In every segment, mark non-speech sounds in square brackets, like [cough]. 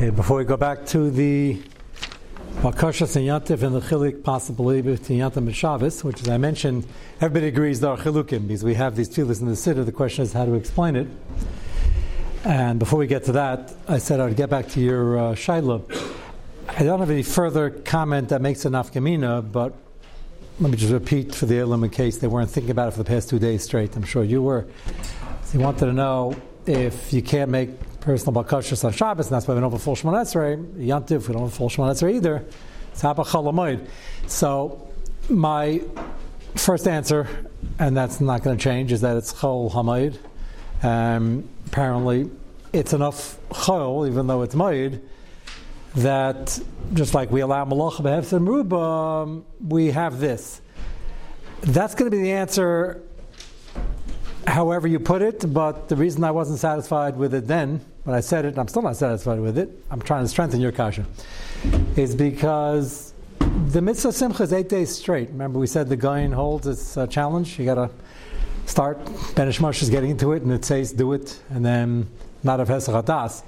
Okay, before we go back to the Bakashas and Yantif and the Chilik possibly between Yantif and Shabbos, which as I mentioned, everybody agrees there are Chilukim because we have these tefillahs in the Siddur. The question is how to explain it. And before we get to that, I said I'd get back to your uh, Shaila. I don't have any further comment that makes enough nafkamina, but let me just repeat for the Elam in case they weren't thinking about it for the past two days straight. I'm sure you were. So you wanted to know if you can't make personal bakashas on Shabbos, and that's why we don't have a full Shemon Esrei. Yantiv, we don't have a full Shemon Esrei either. It's Haba Chalamoid. So my first answer, and that's not going to change, is that it's Chol Hamoid. Um, apparently, it's enough Chol, even though it's Moed, that just like we allow Malach Behefs and Ruba, we have this. That's going to be the answer however you put it, but the reason I wasn't satisfied with it then, when I said it, and I'm still not satisfied with it, I'm trying to strengthen your kasha, is because the mitzvah simcha is eight days straight. Remember, we said the Gain holds its uh, challenge. You got to start, Ben Ishmash is getting into it, and it says do it, and then not of Hesach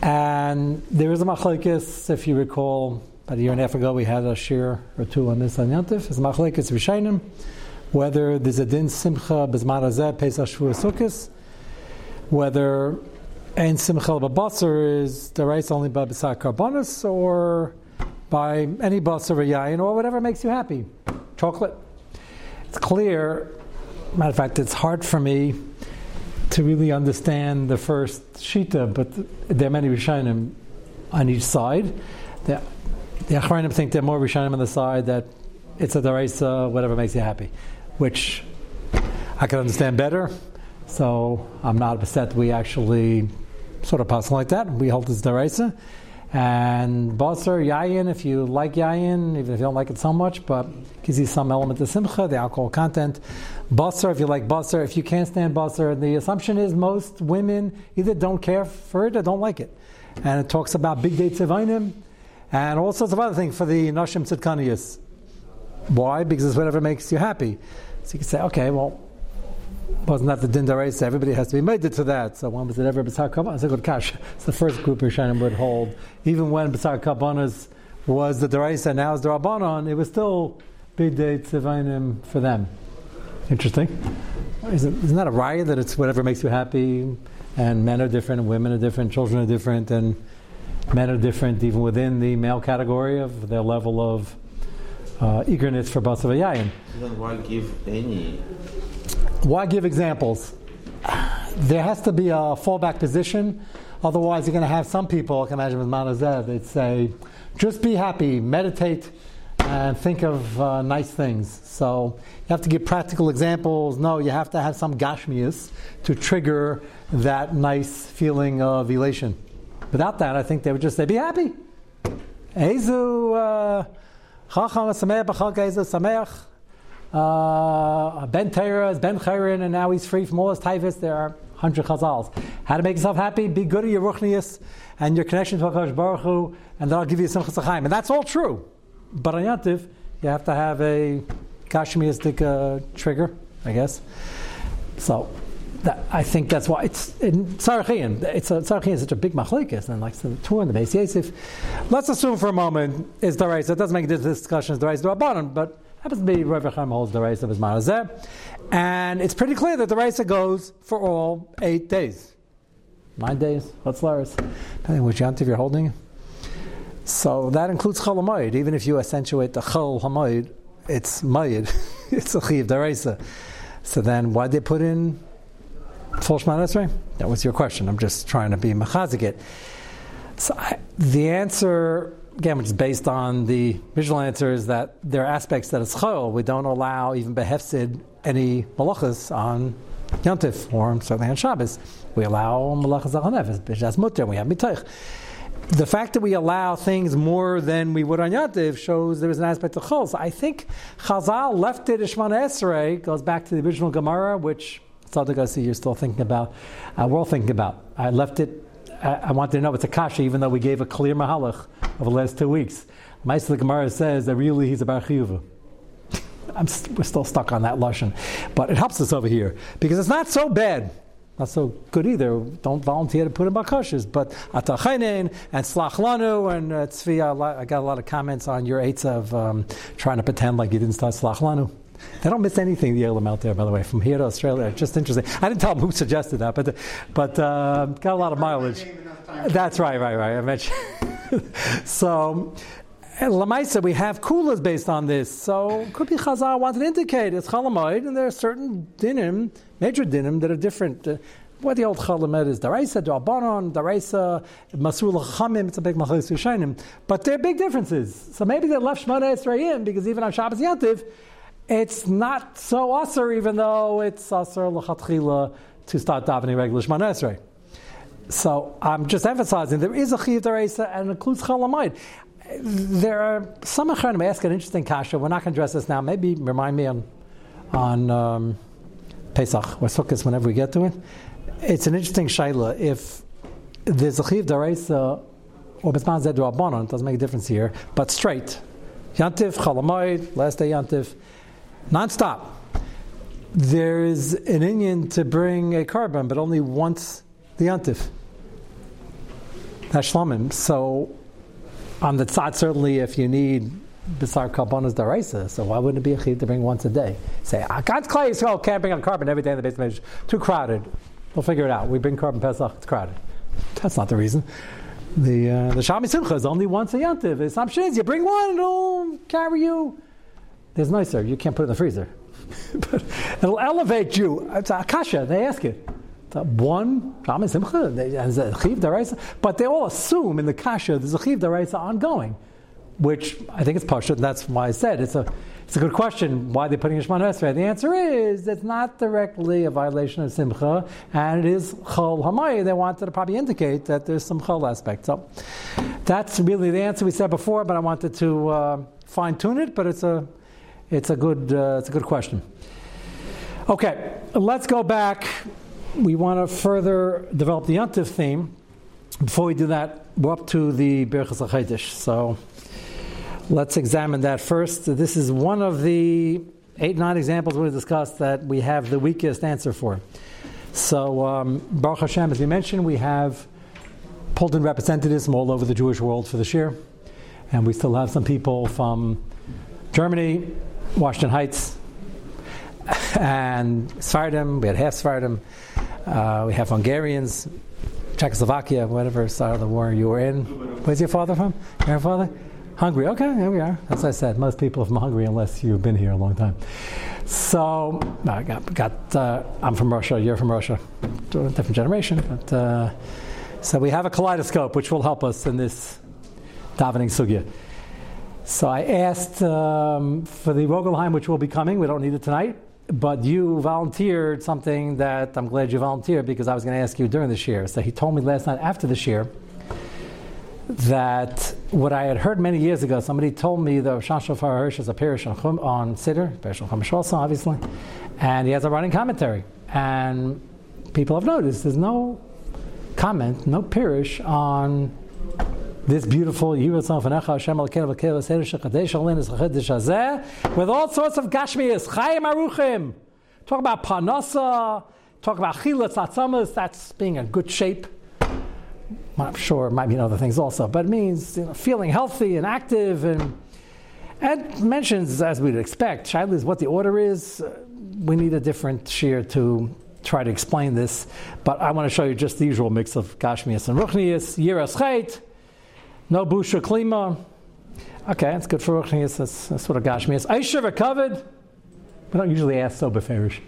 And there is a machlekes, if you recall, about a year and a half ago, we had a shir or two on this on Yantif. It's machlekes Rishainim whether there's a din simcha bezman azeh pesach shvu sukkis, whether ein simcha b'basar is the rice only by b'sar karbonis or by any basar or yain or whatever makes you happy, chocolate. It's clear. Matter of fact, it's hard for me to really understand the first shita, but there are many rishonim on each side. The, Achronim think there are more rishonim on the side that it's a daraisa, whatever makes you happy which I can understand better. So I'm not upset that we actually sort of pass like that. We hold this deraisa. And Basar, Yayin, if you like Yayin, even if you don't like it so much, but gives you some element of Simcha, the alcohol content. Basar, if you like Basar, if you can't stand Basar, the assumption is most women either don't care for it or don't like it. And it talks about big dates of Einim and all sorts of other things for the Nashim Tzidkaniyas. Why? Because it's whatever makes you happy. So you can say, okay, well, wasn't that the din? Everybody has to be made to that. So when was it ever b'sar kabbalah? It's a good cash. It's the first group Rishonim would hold. Even when b'sar kabbalas was the daraisa, now is the rabbanon, it was still big day tzivainim for them. Interesting. Isn't, isn't that a riot that it's whatever makes you happy? And men are different, and women are different, children are different, and men are different even within the male category of their level of uh, eagerness for Basav Yayin. Then why give any? Why give examples? There has to be a fallback position. Otherwise, you're going to have some people, I can imagine with Manazev, they'd say, just be happy, meditate, and think of uh, nice things. So you have to give practical examples. No, you have to have some gashmias to trigger that nice feeling of elation. Without that, I think they would just say, be happy. Ezu. Uh, Uh, ben is Ben Chayrin, and now he's free from all his typhus. There are hundred chazals. How to make yourself happy? Be good at your ruchnius and your connection to Hakadosh Baruch Hu, and then I'll give you some chaim. And that's all true. But on Yantiv, you have to have a kashmiristic uh, trigger, I guess. So that, I think that's why it's in Sarachian. It's Sarachian is such a big machlekes, and like the two in the base Yosef. Let's assume for a moment is the right. So it doesn't make this discussion is the right to the Rabbanon, but happens to be Rav Chaim holds the race of his Marazeh, and it's pretty clear that the race goes for all eight days, nine days. What's Laris? Depending which yantiv you're holding. So that includes Chol Hamoed. Even if you accentuate the Chol Hamoed, it's Mayid. [laughs] it's a Chiv Daraisa. So then, why did they put in full Shema Esrei? That was your question. I'm just trying to be machazik So I, the answer, again, which is based on the visual answer, is that there are aspects that it's chayil. We don't allow even behefsid any malachas on Yontif or certainly on Shabbos. We allow malachas al hanefes, b'shas mutter. We have mitaych. The fact that we allow things more than we would on Yantiv shows there is an aspect of chol. So I think Chazal left it Ishman Esrei goes back to the original Gemara, which Tzaddik, I see you're still thinking about. Uh, we're all thinking about. I left it. I, I wanted to know it's a kasha, even though we gave a clear mahalach over the last two weeks. Ma'aseh Gemara says that really he's a bar chiyuva. st- we're still stuck on that lashon, but it helps us over here because it's not so bad. not so good either. Don't volunteer to put in bakashas. But atachainen and slachlanu and uh, tzvi, I got a lot of comments on your eights of um, trying to pretend like you didn't start slachlanu. They don't miss anything, the Elam out there, by the way, from here to Australia. Just interesting. I didn't tell them who suggested that, but but uh, got a lot of mileage. That's right, right, right. I mentioned. [laughs] [laughs] so, Lamaisa, we have kulas based on this. So, could be Chazal wanted to indicate it's Chalamoid, and there are certain dinim, major dinim, that are different. Uh, what the old Chalamed is Daraisa, Da'abanon, Daraisa, Masul Chamim, it's a big Machlis Yishainim. But there are big differences. So maybe they left Shemona Esrayim because even on Shabbos Yantiv, it's not so usher, even though it's usher l'chatchila to start davening regular Shemona Esrei. So I'm just emphasizing there is a chiyuv deraisa and includes chalamayid. There are some acharonim ask an interesting kasha. We're not going to address this now. Maybe remind me on on um, Pesach or Sukkot whenever we get to it. It's an interesting shaila. If there's a chiyuv deraisa or bisman zed it doesn't make a difference here. But straight, yantiv chalamayid last day yantiv non-stop. There is an Indian to bring a carbon, but only once the yantif. That's shlamim. So on the tzad, certainly if you need Bisar Kalbonas Daraisa, so why wouldn't it be a chid to bring once a day? Say, I got clay, so can't bring a carbon every day in the basement. Too crowded. We'll figure it out. We bring carbon Pesach, it's crowded. That's not the reason. The uh, the Shami Simcha is only once a yantiv. It's shins. You bring one, it'll carry you there's nicer. You can't put it in the freezer. [laughs] but it'll elevate you. It's Akasha. They ask it. One, but they all assume in the kasha there's a chiv daraisa ongoing, which I think it's pasha, and that's why I said it's a it's a good question. Why they're they putting Shemana Esrei? The answer is it's not directly a violation of simcha, and it is chol hamay. They wanted to probably indicate that there's some chol aspect. So that's really the answer we said before, but I wanted to uh, fine tune it. But it's a it's a good, uh, it's a good question. Okay, let's go back. We want to further develop the Yontif theme. Before we do that, we're up to the Berchas HaChadosh. So let's examine that first. This is one of the eight, nine examples we discussed that we have the weakest answer for. So, um, Baruch Hashem, as we mentioned, we have pulled in representatives from all over the Jewish world for this year. And we still have some people from Germany, Washington Heights, and Sfardim. We had half Sfardim. Uh, we have Hungarians, Czechoslovakia, whatever side of the war you were in. Where's your father from? Your father? Hungary. Okay, here we are. As I said, most people are from Hungary unless you've been here a long time. So I got, got uh, I'm from Russia. You're from Russia. Different generation, but uh, so we have a kaleidoscope which will help us in this davening sugya. So I asked um, for the Rödelheim, which will be coming. We don't need it tonight, but you volunteered something that I'm glad you volunteered because I was going to ask you during the year. So he told me last night after the year that what I had heard many years ago, somebody told me the Rosh Shofar Hirsch is a parish on, on Siddur, parish on Chumash obviously, and he has a running commentary. And people have noticed there's no comment, no parish on this beautiful with all sorts of gashmias, chayim aruchim. Talk about panasa, talk about chilas atzamas, that's being in good shape. I'm sure it might mean other things also, but it means you know, feeling healthy and active and mentions, as we'd expect, Shaila is what the order is. We need a different shear to try to explain this, but I want to show you just the usual mix of Gashmias and Ruchnias, Yiras Chait, no busha klima. Okay, that's good for ruchnius. That's, that's what a gashmi is. Aisha covered. We don't usually ask so beferish.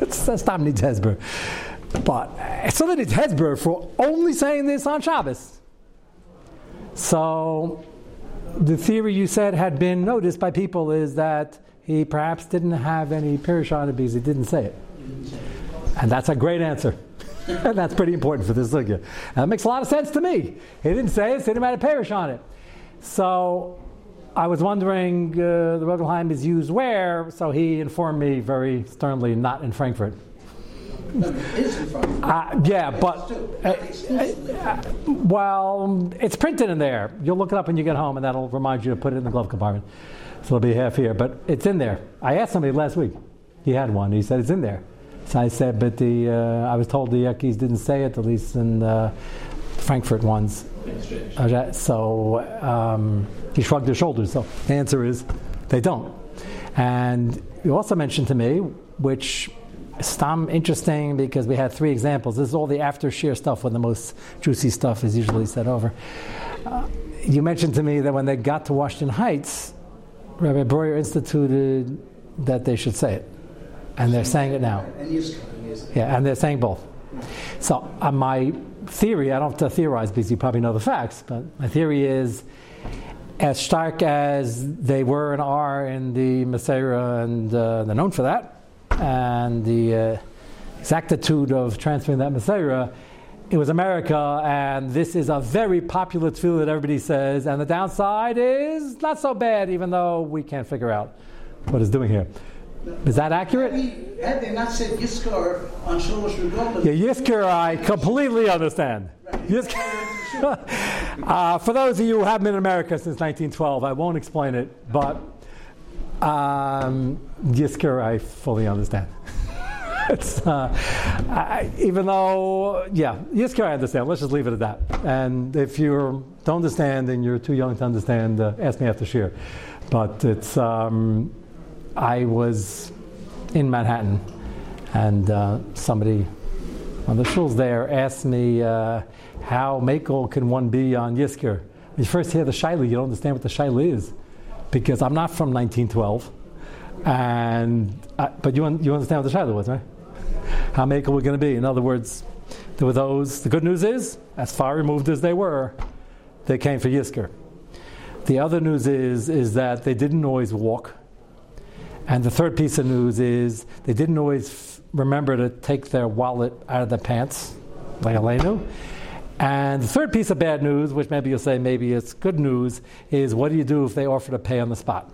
that's [laughs] not needs hezber. But it's something needs hezber for only saying this on Shabbos. So the theory you said had been noticed by people is that he perhaps didn't have any pirish on it because he didn't say it. And that's a great answer. And [laughs] that's pretty important for this sugya. That makes a lot of sense to me. He didn't say it, so he didn't have a parish on it. So I was wondering, uh, the Rödelheim is used where? So he informed me very sternly, not in Frankfurt. [laughs] Uh, yeah, but uh, uh, well, it's printed in there. You'll look it up when you get home, and that'll remind you to put it in the glove compartment. So it'll be half here, but it's in there. I asked somebody last week. He had one. He said it's in there. So I said, but the uh, I was told the Yankees didn't say it, at least in the Frankfurt ones. So um, he shrugged his shoulders. So the answer is they don't. And you also mentioned to me, which stam interesting because we had three examples. This is all the after shear stuff when the most juicy stuff is usually set over. Uh, you mentioned to me that when they got to Washington Heights, Rabbi Breuer instituted that they should say it. And they're saying it now. Yeah, and they're saying both. So uh, my theory, I don't have to theorize because you probably know the facts, but my theory is as stark as they were and are in the Maseira, and uh, they're known for that, and the uh, exactitude of transferring that Maseira, it was America, and this is a very popular tool that everybody says, and the downside is not so bad, even though we can't figure out what it's doing here. Is that accurate? Had they not said Yiskar on Sholosh Regalim, Yeah, Yisker, I completely understand. Yisker. [laughs] uh, for those of you who haven't been in America since 1912, I won't explain it, but um, Yisker, I fully understand. [laughs] it's, uh, I, even though, yeah, Yisker, I understand. Let's just leave it at that. And if you don't understand and you're too young to understand, uh, ask me after share. But it's, um, I was in Manhattan, and uh, somebody, on the shuls there, asked me uh, how makel can one be on Yisker. When you first hear the shaila, you don't understand what the shaila is, because I'm not from 1912, and uh, but you un- you understand what the shaila was, right? How makel we're going to be. In other words, there were those. The good news is, as far removed as they were, they came for Yisker. The other news is is that they didn't always walk and the third piece of news is they didn't always f- remember to take their wallet out of their pants, like Elenu. And the third piece of bad news, which maybe you'll say maybe it's good news, is what do you do if they offer to pay on the spot?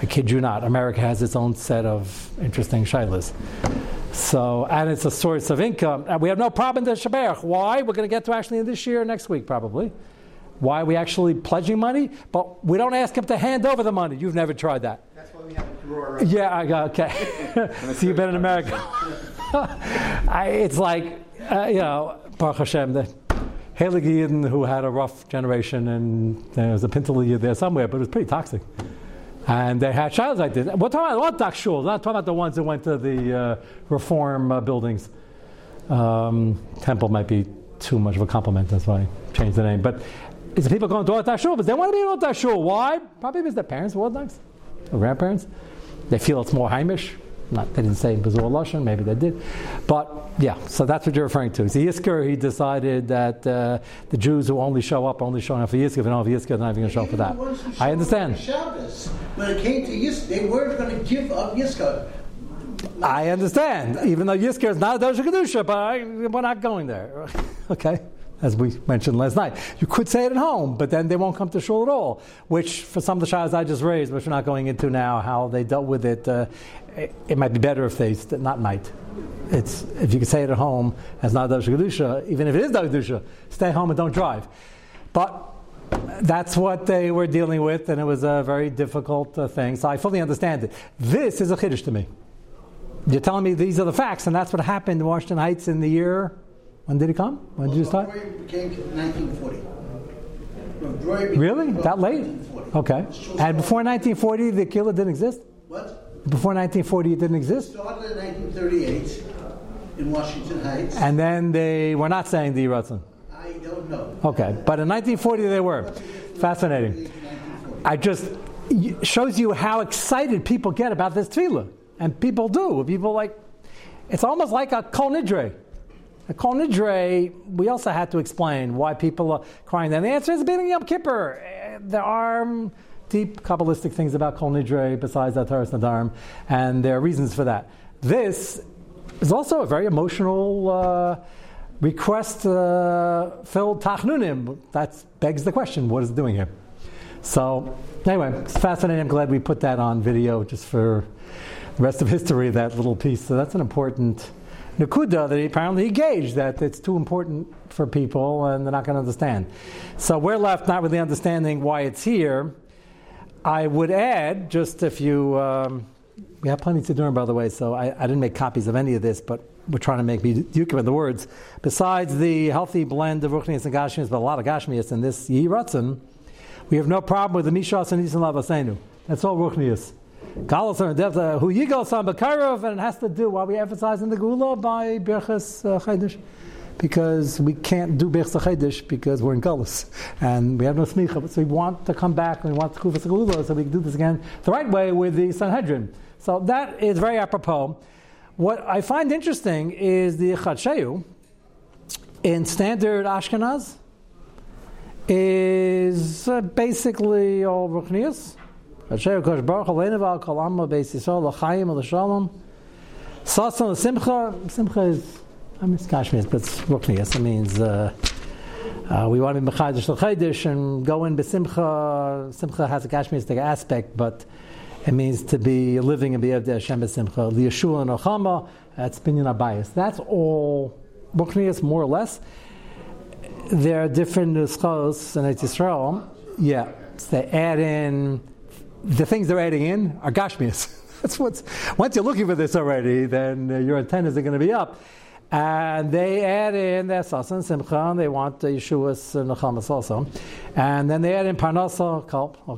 I kid you not, America has its own set of interesting shilas. So, and it's a source of income. And we have no problem the Shabbat. Why? We're going to get to actually in this year, next week probably. Why are we actually pledging money? But we don't ask them to hand over the money. You've never tried that. That's why we have a drawer. Yeah, I got okay. [laughs] so you've been in America. [laughs] I, it's like, uh, you know, Baruch Hashem, the Haley Yidden who had a rough generation, and there was a Pintel Yid there somewhere, but it was pretty toxic. And they had child like this. We're talking about Orthodox shuls, not talking about the ones that went to the uh, reform uh, buildings. Um, temple might be too much of a compliment, that's why I changed the name. But it's the people going to Orthodox shul, but they want to be in Orthodox shul. Why? Probably because their parents were Orthodox, or grandparents. They feel it's more Heimish. Not, they didn't say Bazur Lashon, maybe they did. But yeah, so that's what you're referring to. So Yisker, he decided that uh, the Jews who only show up only showing up for Yisker. If don't have Yisker, they're not even going to show up for that. Even the ones who I understand. for Shabbos, when it came to Yiskar, they weren't going to give up Yiskar. I understand, even though Yisker is not a Dosha Kedusha, but I, we're not going there. [laughs] okay? As we mentioned last night. You could say it at home, but then they won't come to shul at all, which for some of the shilas I just raised, which we're not going into now, how they dealt with it, uh, it, it might be better if they, st- not might. It's, if you could say it at home as not Dosha Kedusha, even if it is Kedusha, stay home and don't drive. But that's what they were dealing with, and it was a very difficult uh, thing. So I fully understand it. This is a chiddush to me. You're telling me these are the facts, and that's what happened in Washington Heights in the year. When did he come? When did you oh, start? Breuer became 1940. When became Really? That late? Okay. And before 1940, the killer didn't exist. What? Before 1940, it didn't exist. It Started in 1938 in Washington Heights. And then they were not saying the Ratzon. I don't know. Okay, but in 1940 they were. Fascinating. I just shows you how excited people get about this tefillah, and people do. People like it's almost like a kol nidre. A kol nidre. We also had to explain why people are crying. And the answer is beginning Yom Kippur. Eh, There are um, deep kabbalistic things about kol nidre besides that Ataras Nadarim, and there are reasons for that. This is also a very emotional. Uh, request uh, filled tachnunim. That begs the question: What is it doing here? So, anyway, it's fascinating. I'm glad we put that on video just for the rest of history. That little piece. So that's an important nakuda that he apparently he gauged that it's too important for people and they're not going to understand. So we're left not really understanding why it's here. I would add, just if you um, We have plenty to learn, by the way, so I, I, didn't make copies of any of this, but we're trying to make Yukim in the words. Besides the healthy blend of Ruchnias and Gashmias, but a lot of Gashmias in this Yiratzin, we have no problem with the Mishas and Nisan Lavasenu. That's all Ruchnias. Galos Devta, who Yigal Sam Bakarov, and it has to do, why we emphasize in the Gula by Birchas uh, Chaydish? because we can't do Bech Chedesh because we're in Gullus and we have no smicha. So we want to come back and we want to Kufas Gula so we can do this again the right way with the Sanhedrin. So that is very apropos. What I find interesting is the Chadsheyu in standard Ashkenaz is uh, basically all Ruchnias. Chadsheyu Kosh Baruch Aleinaval Kalama Beis Yisrael L'Chaim L'Shalom Sasan Simcha Simcha is I mean, it's Kashmir, but it's Ruknias. It means uh, uh, we want to be Mechadish L'Chaydish and go in Besimcha. Simcha has a Kashmiristic aspect, but it means to be living and be of the Hashem Besimcha. Liyashua and Ochama, that's Binyan Abayas. That's all Ruknias, more or less. There are different nuschos in Israel. Yeah, so they add in, the things they're adding in are Gashmias. [laughs] That's what's, once you're looking for this already, then uh, your antennas are going to be up. And they add in their Sasa and Simcha, and they want the Yeshua's Nechamas also. And then they add in Parnasa,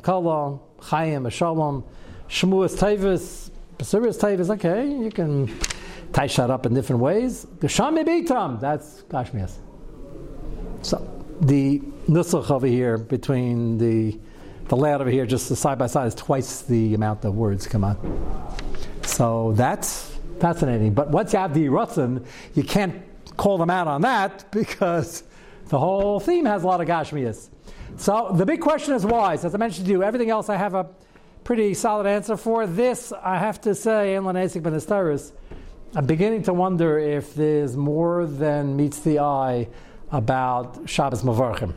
Kala, Chaim, Shalom, Shmuas Tavis, Basiris Tavis, okay, you can tie that up in different ways. Geshami Bitam, that's Kashmias. So the Nusach over here between the the layout over here, just the side by side, is twice the amount of words come on. So that's fascinating. But once you have the Rutzen, you can't call them out on that because the whole theme has a lot of Gashmias. So the big question is why. As I mentioned to you, everything else I have a pretty solid answer for. This, I have to say, in Lanesik Ben I'm beginning to wonder if there's more than meets the eye about Shabbos Mavarchim.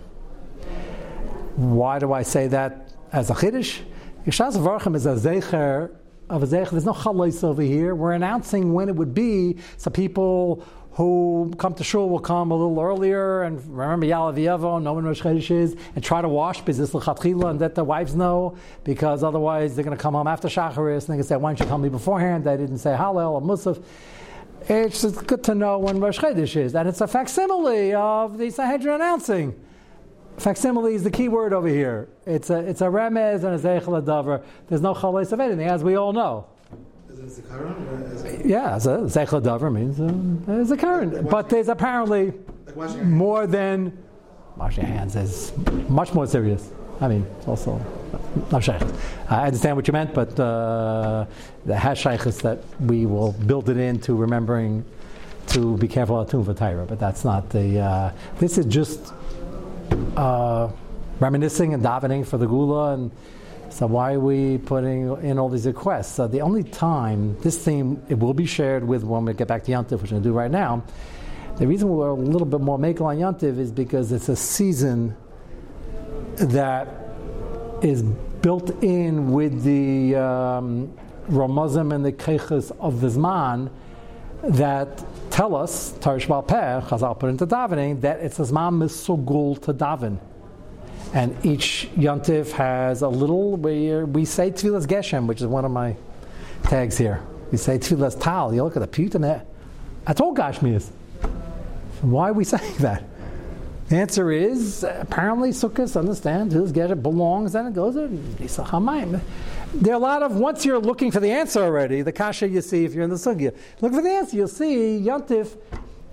Why do I say that as a Chiddush? Shabbos Mavarchim is a Zecher of a zech. There's no chalais over here. We're announcing when it would be, so people who come to shul will come a little earlier and remember Yalav Yevo, know when Rosh Chodesh is, and try to wash business l'chatchila and let the wives know, because otherwise they're going to come home after Shacharis and they're going to say, why didn't you tell me beforehand? They didn't say Hallel or Musaf. It's good to know when Rosh Chodesh is. And it's a facsimile of the Sanhedrin announcing. Facsimile is the key word over here. It's a it's a remez and a zeichel adavar. There's no chalais of anything, as we all know. Is it a yeah, a zeichel adavar means uh, it's a current, but there's apparently like more than washing your hands is much more serious. I mean, it's also not I understand what you meant, but uh, the hash is that we will build it into remembering to be careful of Tum Tyra, but that's not the. Uh, this is just uh, reminiscing and davening for the gula and so why are we putting in all these requests? Uh, the only time this theme it will be shared with when we get back to Yantiv, which we're going to do right now. The reason we're a little bit more makel on Yantiv is because it's a season that is built in with the um, Ramazim and the Keiches of the Zman that tell us, Tarish Peh, Chazal put into davening, that it's a Zman Misugul to daven. And each yontif has a little where we say Tfilas Geshem, which is one of my tags here. We say Tfilas Tal. You look at the pute and that. That's all Gashmias. Why are we [laughs] saying that? The answer is apparently Sukkot understands whose Geshem belongs and it goes in. There are a lot of, once you're looking for the answer already, the kasha you see if you're in the sugya, look for the answer, you'll see Yontif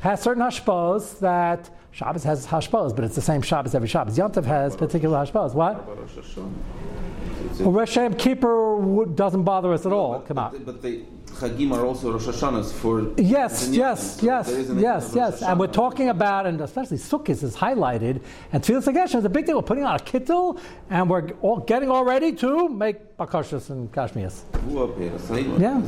has certain hashpos that Shabbos has hashpos, but it's the same Shabbos every Shabbos. Yontif has particular hashpos. What? Well, Rosh Hashanah Kippur doesn't bother us at all. Come on. But the Chagim are also Rosh Hashanahs for. Yes, yes, so yes, yes, yes. And we're talking about, and especially Sukkot is highlighted, and Tfilas Hageshem is a big deal. We're putting on a kittel, and we're all getting all ready to make bakashas and kashmias. Yeah.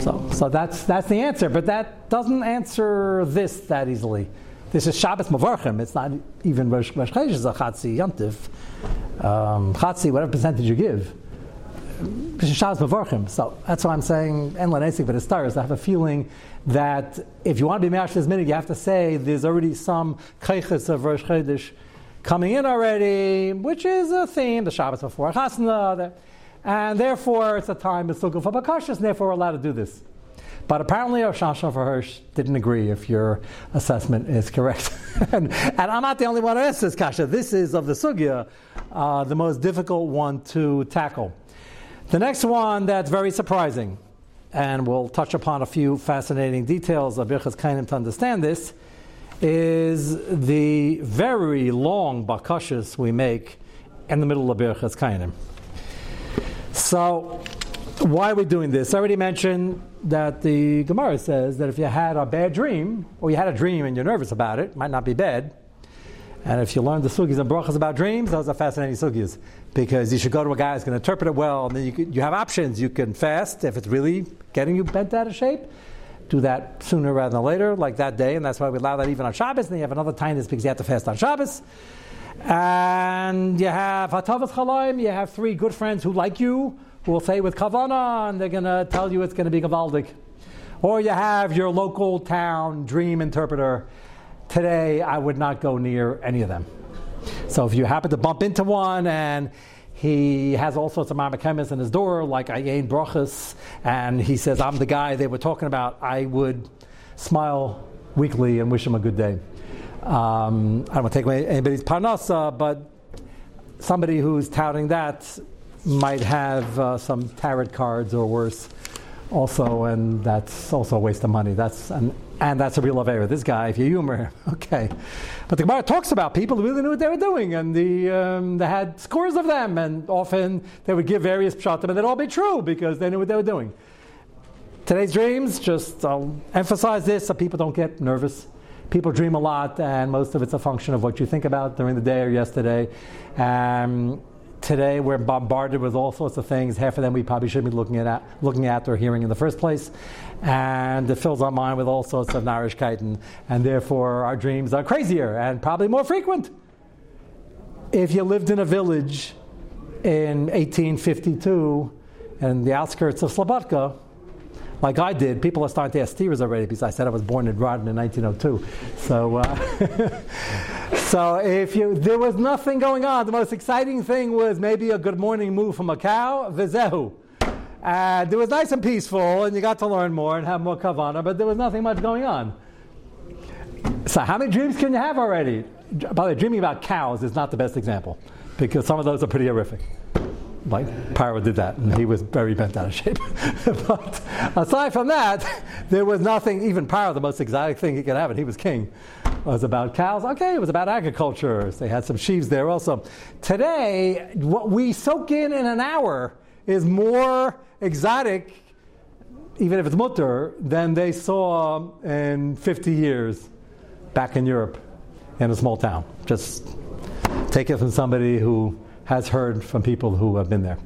So, so that's that's the answer, but that doesn't answer this that easily. This is Shabbos Mavarchim. It's not even Rosh Chodesh is a Chatzi Yantiv. Um, Chatzi, whatever percentage you give. Shabbos Mavarchim. So that's why I'm saying En Lanesik, but it's stars. I have a feeling that if you want to be Mash this minute, you have to say there's already some Keiches of Rosh Chodesh coming in already, which is a theme, the Shabbos before Chasna. and therefore it's a time of sukkah for bakashas, and therefore we're allowed to do this. But apparently, for Hirsch didn't agree if your assessment is correct. [laughs] and, and, I'm not the only one who asked this kasha. This is of the sugya, uh, the most difficult one to tackle. The next one that's very surprising, and we'll touch upon a few fascinating details of Birchas Kainim to understand this, is the very long bakashas we make in the middle of Birchas Kainim. So, why are we doing this? I already mentioned that the Gemara says that if you had a bad dream, or you had a dream and you're nervous about it, it might not be bad. And if you learn the sugis and brachas about dreams, those are fascinating sugis because you should go to a guy who's going to interpret it well, and then you, you have options. You can fast if it's really getting you bent out of shape. Do that sooner rather than later, like that day, and that's why we allow that even on Shabbos. And then you have another tinus because you have to fast on Shabbos. And you have Hatavas Chalaim, you have three good friends who like you, who will say with kavana, and they're going to tell you it's going to be gavaldik. Or you have your local town dream interpreter. Today, I would not go near any of them. So if you happen to bump into one and he has all sorts of mamakemis in his door, like Ayin Brochus, and he says, I'm the guy they were talking about, I would smile weakly and wish him a good day. Um, I don't want to take away anybody's parnasa, but somebody who's touting that might have uh, some tarot cards or worse also, and that's also a waste of money. That's an, and that's a real avera. This guy, if you humor him, [laughs] okay. But the Gemara talks about people who really knew what they were doing, and the, um, they had scores of them, and often they would give various pshatim, and they'd all be true because they knew what they were doing. Today's dreams, just I'll emphasize this so people don't get nervous. People dream a lot, and most of it's a function of what you think about during the day or yesterday. Um, today we're bombarded with all sorts of things. Half of them we probably shouldn't be looking at, looking at or hearing in the first place. And it fills our mind with all sorts of Narishkeiten. And therefore our dreams are crazier and probably more frequent. If you lived in a village in 1852 in the outskirts of Slobodka, like I did, people are starting to ask steers already because I said I was born in Rodden in 1902. So, uh, [laughs] so if you there was nothing going on, the most exciting thing was maybe a good morning move from a cow, vizehu. And it was nice and peaceful, and you got to learn more and have more kavana, but there was nothing much going on. So, how many dreams can you have already? By the way, dreaming about cows is not the best example because some of those are pretty horrific like Paro did that, and he was very bent out of shape. [laughs] but aside from that, there was nothing. Even Paro, the most exotic thing he could have, and he was king, was about cows. Okay, it was about agriculture. They had some sheaves there also. Today, what we soak in in an hour is more exotic, even if it's mutter, than they saw in 50 years back in Europe in a small town. Just take it from somebody who has heard from people who have been there.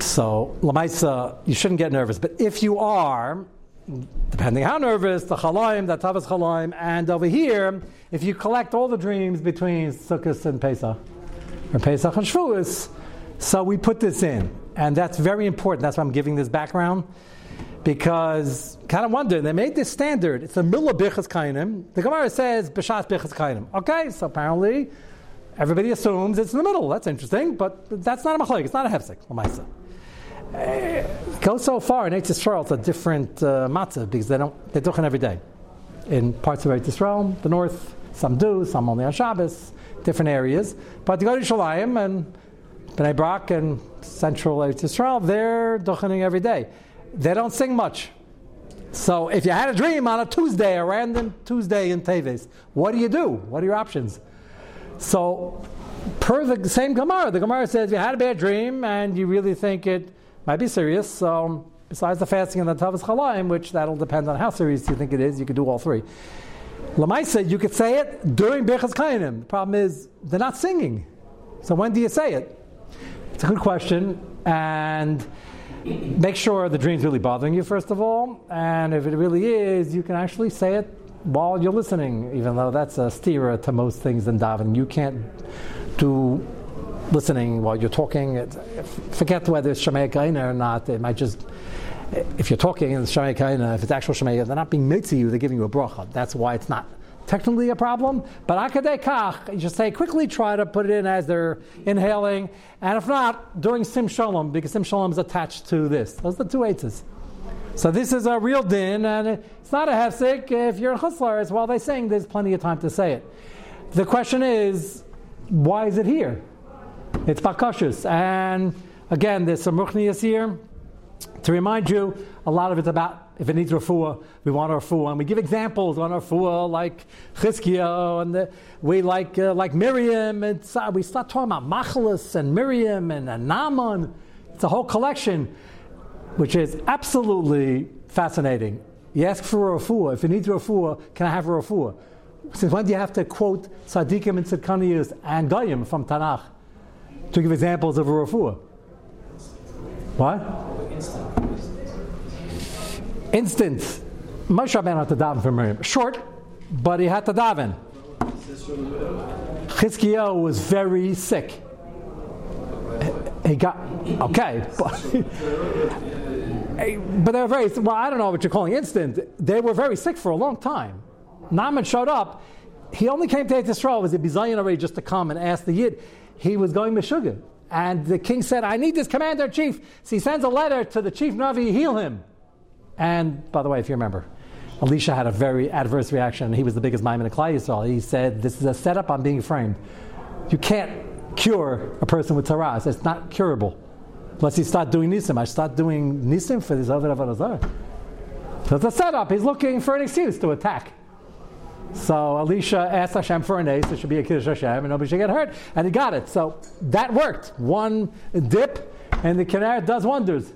So, Lamaisa, you shouldn't get nervous. But if you are, depending how nervous, the chalaim, the tavas chalaim, and over here, if you collect all the dreams between Sukkot and Pesach, or Pesach and Shavuos, so we put this in. And that's very important. That's why I'm giving this background. Because, kind of wonder, they made this standard. It's the middle of Birchas Kainim. The Gemara says, B'shas Birchas Kainim. Okay, so apparently, Everybody assumes it's in the middle. That's interesting, but that's not a machalik. It's not a hefsek. Lamaisa. Uh, go so far in Eretz Yisrael, it's a different uh, matzah because they don't they it every day. In parts of Eretz Yisrael, the north, some do, some only on Shabbos, different areas. But you go to Shalayim and Bnei Brak and central Eretz Yisrael, they're duchening every day. They don't sing much. So if you had a dream on a Tuesday, a random Tuesday in Teves, what do you do? What are your options? So, per the same Gemara, the Gemara says you had a bad dream and you really think it might be serious. So, besides the fasting and the Tavas Chalaim, which that'll depend on how serious you think it is, you could do all three. Lamaisa, you could say it during Bechaz Kainim. The problem is they're not singing. So when do you say it? It's a good question, and make sure the dream's really bothering you first of all. And if it really is, you can actually say it while you're listening, even though that's a stira to most things in davening. You can't do listening while you're talking. It, forget whether it's Shemay Kaina or not. It might just, if you're talking in Shemay Kaina, if it's actual Shemay, they're not being mitzi you, they're giving you a bracha. That's why it's not technically a problem, but akadei kach, you just say quickly try to put it in as they're inhaling, and if not, during sim shalom, because sim shalom is attached to this. Those are the two eitzes. So this is a real din, and it's not a hefsek. If you're in chutzlaritz, well, they're saying there's plenty of time to say it. The question is, why is it here? It's bakashus, and again, there's some ruchnias here. To remind you, a lot of it's about if it needs refuah, we want our refuah, and we give examples on our refuah like Chizkiah, and the, we like uh, like Miriam. And uh, we start talking about Machalis and Miriam and, and Naaman. It's a whole collection, which is absolutely fascinating. You ask for a refuah. If you need a refuah, can I have a refuah? Since when do you have to quote Sadiqim and Tzidkaniyas and Goyim from Tanakh to give examples of a refuah? What? Instant. Moshe Rabbeinu had to daven for Miriam. Short, but he had to daven. Chizkiyahu was very sick. He got okay, [laughs] but, they were very well. I don't know what you're calling instant. They were very sick for a long time. Naaman showed up. He only came to Yisrael was a bizayin already just to come and ask the yid. He was going to Meshuggah. And the king said, I need this commander chief. So he sends a letter to the chief Navi, heal him. And by the way, if you remember, Elisha had a very adverse reaction. He was the biggest mime in the Klai. He said, This is a setup, I'm being framed. You can't cure a person with taras. It's not curable. Unless you start doing nisim. I start doing nisim for this other other So it's a setup. He's looking for an excuse to attack. So Elisha asked Hashem for an ace. It should be a Kiddush Hashem, and nobody should get hurt. And he got it. So that worked. One dip, and the Kinneret does wonders.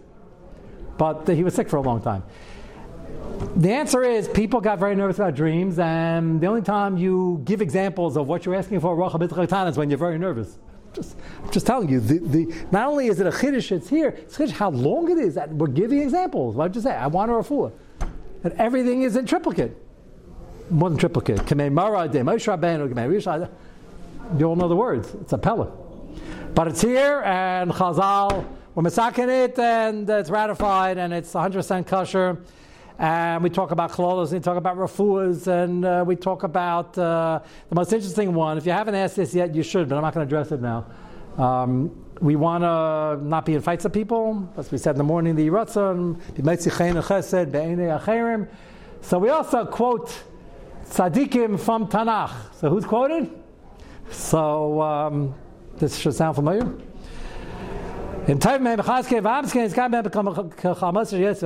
But he was sick for a long time. The answer is people got very nervous about dreams, and the only time you give examples of what you're asking for is when you're very nervous. Just, I'm just telling you, the, the, not only is it a chiddush, it's here, it's chiddush how long it is. That we're giving examples. What did you say? I want a refuah. And everything is in triplicate. More than triplicate. You all know the words. It's a pella. But it's here, and Chazal, we're masakin it, and it's ratified, and it's 100% kosher. And we talk about chlolos, and we talk about refuas, and uh, we talk about uh, the most interesting one. If you haven't asked this yet, you should, but I'm not going to address it now. Um, we want to not be in fights with people, as we said in the morning, the Yiratzon, So we also quote tzaddikim from Tanakh. So who's quoted? So um, this should sound familiar. In time,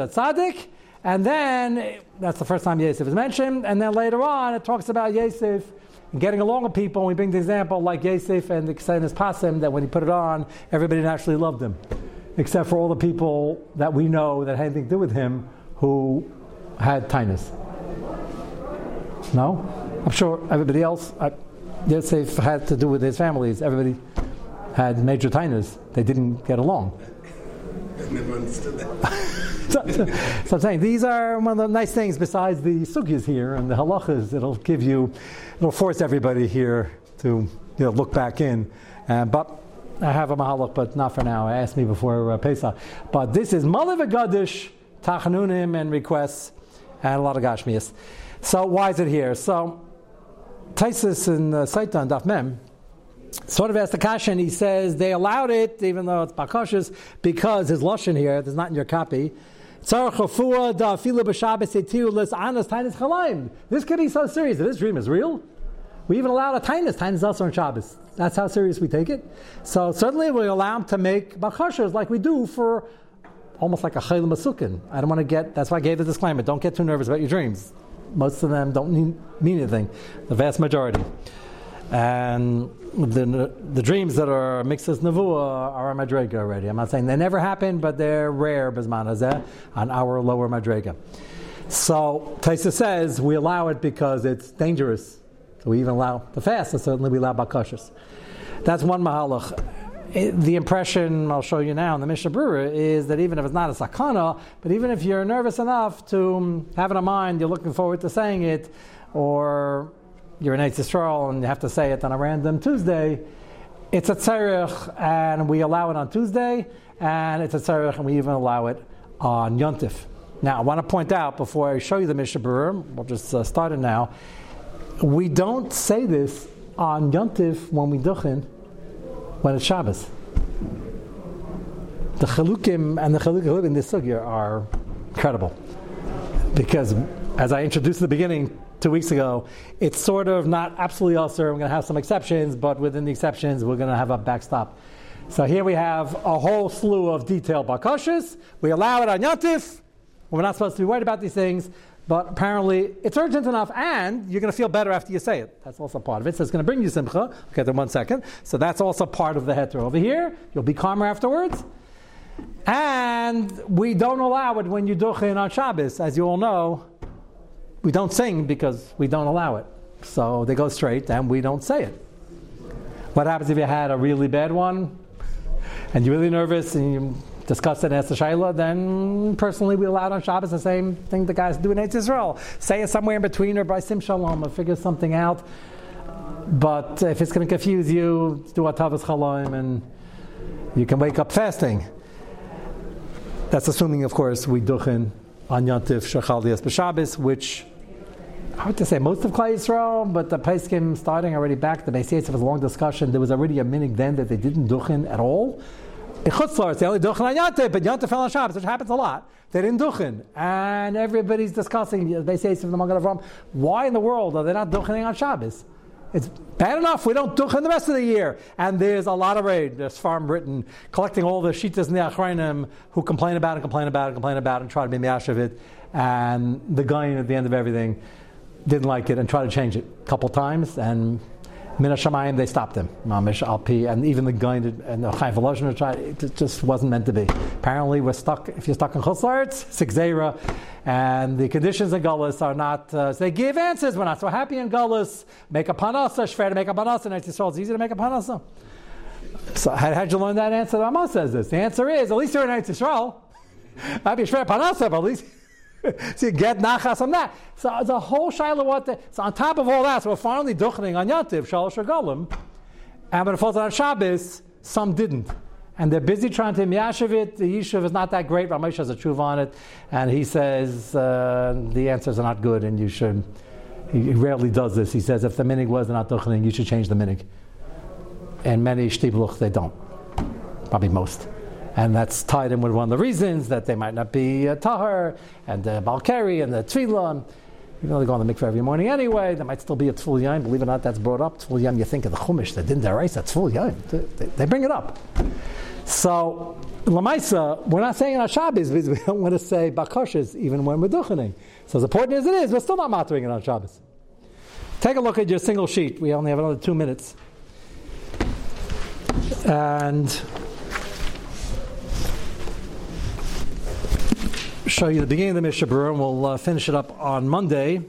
tzaddik, and then that's the first time Yosef is mentioned, and then later on it talks about Yosef getting along with people. And we bring the example like Yosef and the Ksenis Pasim that when he put it on, everybody naturally loved him, except for all the people that we know that had anything to do with him who had tinus. No? I'm sure everybody else, uh, Yosef had to do with his families. Everybody had major tinus. They didn't get along. [laughs] So, so, I'm saying these are one of the nice things besides the sugyas here and the halachas. It'll give you, it'll force everybody here to you know, look back in. Uh, but I have a mahalach, but not for now. Asked me before uh, Pesach. But this is Malav Gadish, Tachanunim, and requests, and a lot of Gashmias. So why is it here? So Taisus in uh, Saitan Daf Mem sort of asked the and he says they allowed it, even though it's bakashas, because his lashon here, there's not in your copy. This could be so serious. If this dream is real, we even allow a tinus. Tinus is also on Shabbos. That's how serious we take it. So certainly we allow him to make bakashas like we do for almost like a chayil masukin. I don't want to get. That's why I gave the disclaimer. Don't get too nervous about your dreams most of them don't mean, mean anything, the vast majority. And the, the dreams that are mixes nevuah are a madrega already. I'm not saying they never happen, but they're rare bisman hazeh on our lower madrega. So Taisa says we allow it because it's dangerous. So we even allow the fast, and certainly we allow bakashas. That's one mahalach the impression I'll show you now in the Mishnah Berurah is that even if it's not a sakana, but even if you're nervous enough to have it in mind, you're looking forward to saying it, or you're in Eitz Yisrael and you have to say it on a random Tuesday, it's a tzarech and we allow it on Tuesday, and it's a tzarech and we even allow it on Yontif. Now, I want to point out before I show you the Mishnah we'll just uh, start it now. we don't say this on Yontif when we duchen when it's Shabbos. The chalukim and the chalukim in this sugya are incredible because, as I introduced in the beginning two weeks ago, it's sort of not absolutely also. We're going to have some exceptions, but within the exceptions, we're going to have a backstop. So here we have a whole slew of detailed bakashas. We allow it on Yantif. We're not supposed to be worried about these things, but apparently it's urgent enough, and you're going to feel better after you say it. That's also part of it. So it's going to bring you simcha. Okay, then one second. So that's also part of the heter over here. You'll be calmer afterwards. And we don't allow it when you duchen on Shabbos. As you all know, we don't sing because we don't allow it. So they go straight and we don't say it. What happens if you had a really bad one and you're really nervous and you discuss it ask the Shaila, then personally we allow it on Shabbos the same thing the guys do in Eretz Israel. Say it somewhere in between or by Sim Shalom or figure something out. But if it's going to confuse you, do a Tavas Chaloim and you can wake up fasting. That's assuming, of course, we duchen on Yantif Shechal Dias B'Shabbos, which hard to say most of Klal Yisrael, but the Paiskim starting already back. The Beis was a long discussion. There was already a minig then that they didn't duchen at all. In Chutzlar, they only duchen on Yantif, but Yantif fell on Shabbos, which happens a lot. They didn't duchen, and everybody's discussing. The Beis from the Magen Avram. Why in the world are they not duchening on Shabbos? It's bad enough we don't duchen the rest of the year. And there's a lot of raid. There's farm written collecting all the shitas in the Achrayim who complain about it, complain about it, complain about it, and try to be it. And the Gra at the end of everything didn't like it and tried to change it a couple times. And Mina Shamayim, they stopped him. Mamish Alpi, and even the Gra and the Chaim Volozhin tried. It just wasn't meant to be. Apparently, we're stuck. If you're stuck in Chutzlaritz, [laughs] Sixzera, and the conditions in Gullus are not. Uh, they give answers. We're not so happy in Gullus. Make a panasa, shver to make a panasa. Yisrael, it's easy to make a panasa. So how did you learn that answer? The Rama says this. The answer is at least you're in Yisrael. [laughs] Might be shver panasa, but at least. [laughs] you get nachas on that. So the whole shaila what the, so on top of all that, so we're finally duchening on Yantiv, Shalosh Regalim, and when it falls on Shabbos, some didn't. And they're busy trying to miyashiv it. The yishuv is not that great. Ramesh has a truth on it, and he says uh, the answers are not good, and you should. He rarely does this. He says if the minig was not duchening, you should change the minig. And many shtibluch they don't, probably most and that's tied in with one of the reasons that they might not be uh, tahar and the balkari and the tefillah. You know, they go on the mikveh every morning anyway. There might still be a tful yain. Believe it or not, that's brought up. Tful yain, you think of the chumash, the deraisa, that's tful yain. They, they, bring it up. So, lamaisa, we're not saying our Shabbos because we don't want to say bakoshes even when we're duchening. So, as important as it is, we're still not mattering it on Shabbos. Take a look at your single sheet. We only have another two minutes. And show you the beginning of the Mishnah Berurah, and we'll uh, finish it up on Monday.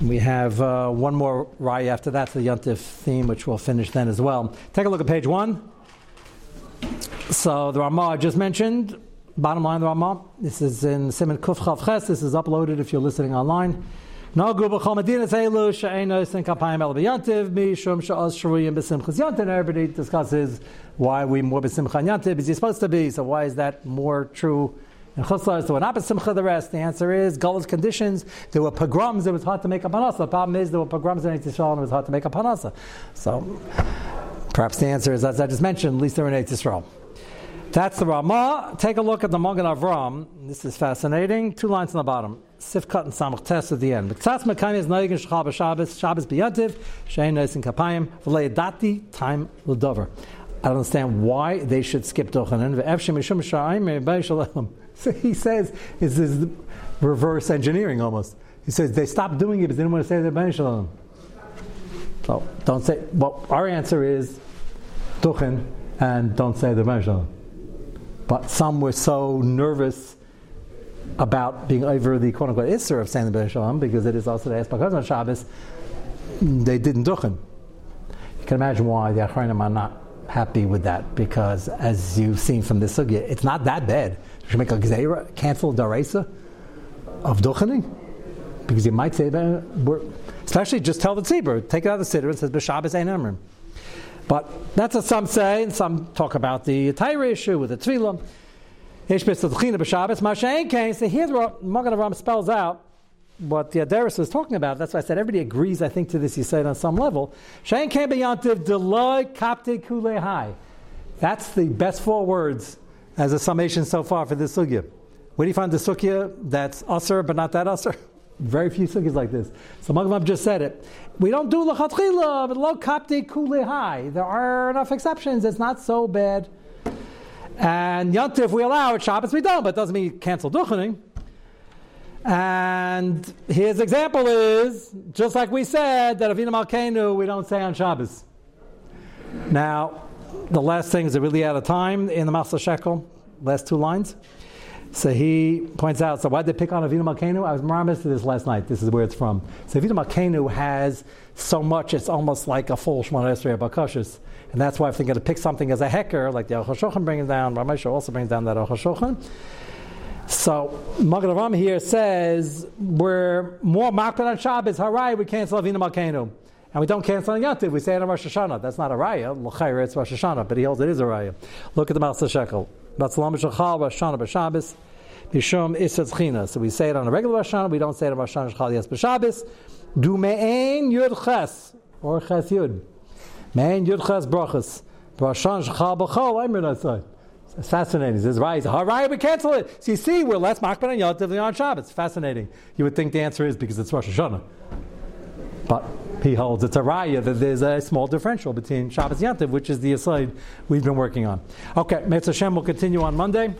We have uh, one more Raya after that to the Yontif theme, which we'll finish then as well. Take a look at page one. So the Ramah I just mentioned, bottom line of the Ramah, this is in Simon Kuf Chav Ches, this is uploaded if you're listening online. No guba chol medinas elu she'enos and kapayim el b'yantiv mishum she'oz shruyim b'simchas yantiv. Everybody discusses why we more b'simcha yantiv is he supposed to be. So why is that more true and Chutzlar, so what happened Simcha the rest? The answer is Gala's conditions. There were pogroms, it was hard to make a panasa. The problem is there were pogroms in Yisrael and it was hard to make a panasa. So perhaps the answer is, as I just mentioned, at least they're in Yisrael. That's the Ramah. Take a look at the Magen Avram. This is fascinating. Two lines on the bottom. Sifkat and Samach Test at the end. B'ktzatz mekayim is noigin shchal b'Shabbos, Shabbos b'yantiv, shein nois in kapayim, v'lei time l'dover. I don't understand why they should skip Dochanan. V'efshim mishum sha'ayim, shalom. So [laughs] he says, this reverse engineering almost. He says they stopped doing it because they didn't want to say their Ben Shalom. So don't say, well, our answer is Tuchen and don't say the Ben Shalom. But some were so nervous about being over the quote unquote Isser of saying the Ben Shalom because it is also the Esbakaz on Shabbos, they didn't Tuchen. You can imagine why the Achrayim are not happy with that because, as you've seen from this sugya, it's not that bad should make a gzeira, cancel daraisa of duchening, because you might say that, especially just tell the tzibur, take it out of the siddur and says b'shabbos ein emrim. But that's what some say, and some talk about the Tyre issue with the tefillah. Ish b'sadchina kain. So here the Magen Avraham spells out what the Adaris was talking about. That's why I said everybody agrees, I think, to this, you said on some level. Shayin Ken Beyantiv Deloy Kapte Kule Hai. That's the best four words as a summation so far for this sugya. Where do you find the sugya that's usr but not that usr? [laughs] Very few sugyas like this. So Magmab just said it. We don't do lachatchila, but lo kapti kule high. There are enough exceptions. It's not so bad. And Yontif we allow it, Shabbos we don't, but it doesn't mean cancel duchening. And his example is just like we said that Avinu Malkeinu we don't say on Shabbos. Now, the last thing is really out of time in the Masla Shekel, last two lines. So he points out, so why did they pick on Avinu Malkeinu? I was maramis to this last night. This is where it's from. So Avinu Malkeinu has so much, it's almost like a full Shemona Esrei Bakashis. And that's why if they're going to pick something as a hecker, like the Aruch brings down, Ramesha also brings down that Aruch So Magen Avraham here says we're more makbid on Shabbos. Harai, we cancel Avinu Malkeinu. And we don't cancel on Yantiv, we say it on Rosh Hashanah. That's not a raya. L'chayr, it's Rosh Hashanah, but he holds it is a raya. Look at the Masla Shekel. Batzalam Shachal, Rosh Hashanah, B'Shabbos, Mishum Isat China. So we say it on a regular Rosh Hashanah, we don't say it on Rosh Hashanah, Shachal, yes, B'Shabbos. Du Me'en Yud Ches, or Ches Yud. Me'en Yud Ches Brachas. Rosh Hashanah, Shachal, B'Chol, to say. It's fascinating. He says, all right, we cancel it. So you see, we're less on Yom Tov on Shabbos. Fascinating. You would think the answer is because it's Rosh Hashanah. But he holds it's a raya that there's a small differential between Shabbos Yantiv, which is the aside we've been working on. Okay, Mitzvah Hashem will continue on Monday.